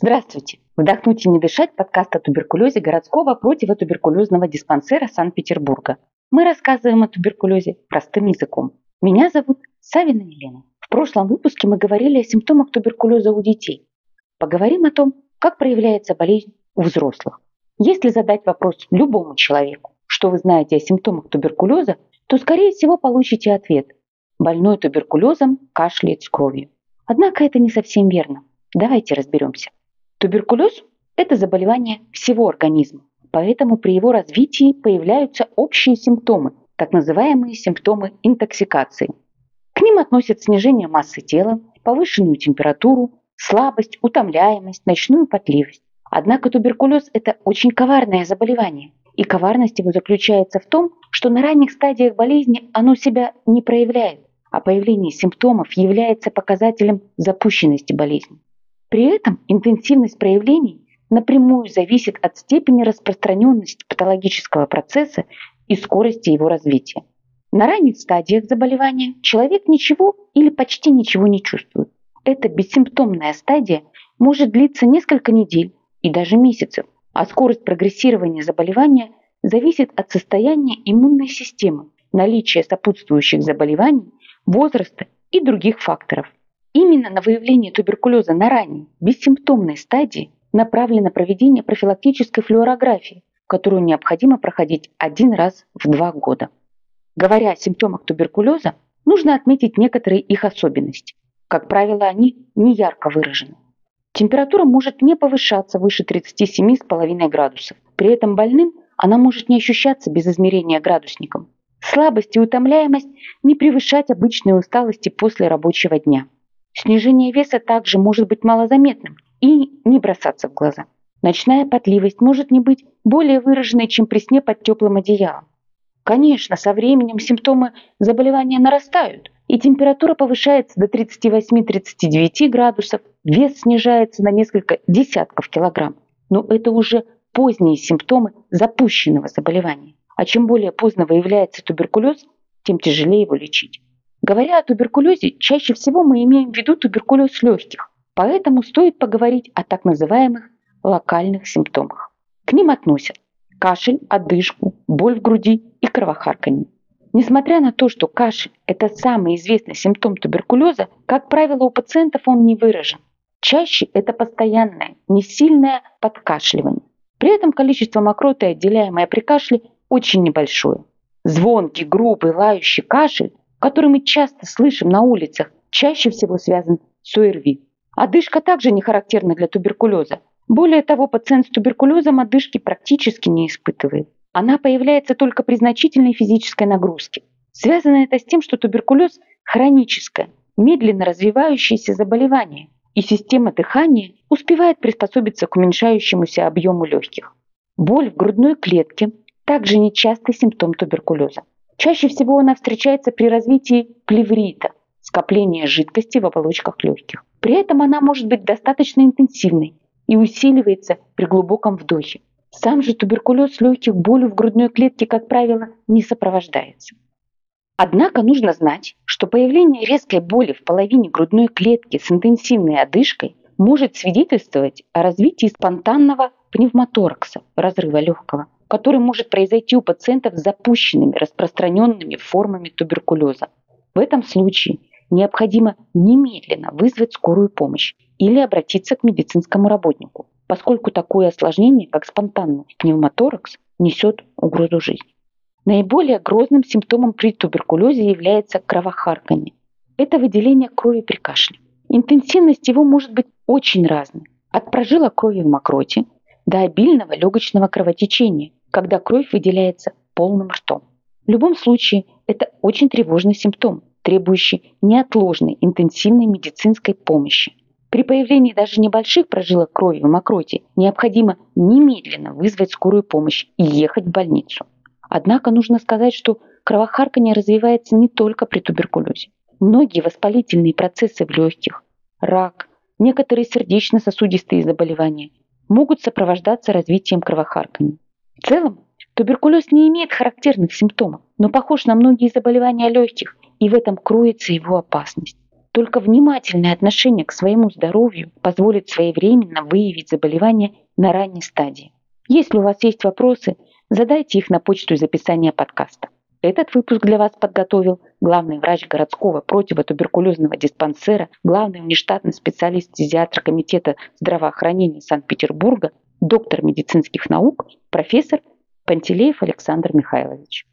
Здравствуйте! Вдохнуть и не дышать подкаст о туберкулезе городского противотуберкулезного диспансера Санкт-Петербурга. Мы рассказываем о туберкулезе простым языком. Меня зовут Савина Елена. В прошлом выпуске мы говорили о симптомах туберкулеза у детей. Поговорим о том, как проявляется болезнь у взрослых. Если задать вопрос любому человеку, что вы знаете о симптомах туберкулеза, то, скорее всего, получите ответ. Больной туберкулезом кашляет с кровью. Однако это не совсем верно. Давайте разберемся. Туберкулез – это заболевание всего организма, поэтому при его развитии появляются общие симптомы, так называемые симптомы интоксикации. К ним относят снижение массы тела, повышенную температуру, слабость, утомляемость, ночную потливость. Однако туберкулез – это очень коварное заболевание, и коварность его заключается в том, что на ранних стадиях болезни оно себя не проявляет, а появление симптомов является показателем запущенности болезни. При этом интенсивность проявлений напрямую зависит от степени распространенности патологического процесса и скорости его развития. На ранних стадиях заболевания человек ничего или почти ничего не чувствует. Эта бессимптомная стадия может длиться несколько недель и даже месяцев, а скорость прогрессирования заболевания зависит от состояния иммунной системы, наличия сопутствующих заболеваний, возраста и других факторов. Именно на выявление туберкулеза на ранней, бессимптомной стадии направлено проведение профилактической флюорографии, которую необходимо проходить один раз в два года. Говоря о симптомах туберкулеза, нужно отметить некоторые их особенности. Как правило, они не ярко выражены. Температура может не повышаться выше 37,5 градусов. При этом больным она может не ощущаться без измерения градусником. Слабость и утомляемость не превышать обычной усталости после рабочего дня. Снижение веса также может быть малозаметным и не бросаться в глаза. Ночная потливость может не быть более выраженной, чем при сне под теплым одеялом. Конечно, со временем симптомы заболевания нарастают, и температура повышается до 38-39 градусов, вес снижается на несколько десятков килограмм. Но это уже поздние симптомы запущенного заболевания. А чем более поздно выявляется туберкулез, тем тяжелее его лечить. Говоря о туберкулезе, чаще всего мы имеем в виду туберкулез легких, поэтому стоит поговорить о так называемых локальных симптомах. К ним относят кашель, одышку, боль в груди и кровохарканье. Несмотря на то, что кашель – это самый известный симптом туберкулеза, как правило, у пациентов он не выражен. Чаще это постоянное, несильное подкашливание. При этом количество мокроты, отделяемое при кашле, очень небольшое. Звонкий, грубый, лающий кашель который мы часто слышим на улицах, чаще всего связан с ОРВИ. Одышка также не характерна для туберкулеза. Более того, пациент с туберкулезом одышки практически не испытывает. Она появляется только при значительной физической нагрузке. Связано это с тем, что туберкулез – хроническое, медленно развивающееся заболевание, и система дыхания успевает приспособиться к уменьшающемуся объему легких. Боль в грудной клетке – также нечастый симптом туберкулеза. Чаще всего она встречается при развитии плеврита, скопления жидкости в оболочках легких. При этом она может быть достаточно интенсивной и усиливается при глубоком вдохе. Сам же туберкулез легких болью в грудной клетке, как правило, не сопровождается. Однако нужно знать, что появление резкой боли в половине грудной клетки с интенсивной одышкой может свидетельствовать о развитии спонтанного пневмоторакса, разрыва легкого, который может произойти у пациентов с запущенными распространенными формами туберкулеза. В этом случае необходимо немедленно вызвать скорую помощь или обратиться к медицинскому работнику, поскольку такое осложнение, как спонтанный пневмоторакс, несет угрозу жизни. Наиболее грозным симптомом при туберкулезе является кровохарканье. Это выделение крови при кашле. Интенсивность его может быть очень разной. От прожилок крови в мокроте до обильного легочного кровотечения, когда кровь выделяется полным ртом. В любом случае, это очень тревожный симптом, требующий неотложной интенсивной медицинской помощи. При появлении даже небольших прожилок крови в мокроте необходимо немедленно вызвать скорую помощь и ехать в больницу. Однако нужно сказать, что кровохарканье развивается не только при туберкулезе. Многие воспалительные процессы в легких, рак, некоторые сердечно-сосудистые заболевания могут сопровождаться развитием кровохарканья. В целом, туберкулез не имеет характерных симптомов, но похож на многие заболевания легких, и в этом кроется его опасность. Только внимательное отношение к своему здоровью позволит своевременно выявить заболевание на ранней стадии. Если у вас есть вопросы, задайте их на почту из описания подкаста. Этот выпуск для вас подготовил главный врач городского противотуберкулезного диспансера, главный внештатный специалист-фтизиатр Комитета здравоохранения Санкт-Петербурга, доктор медицинских наук, профессор Пантелеев Александр Михайлович.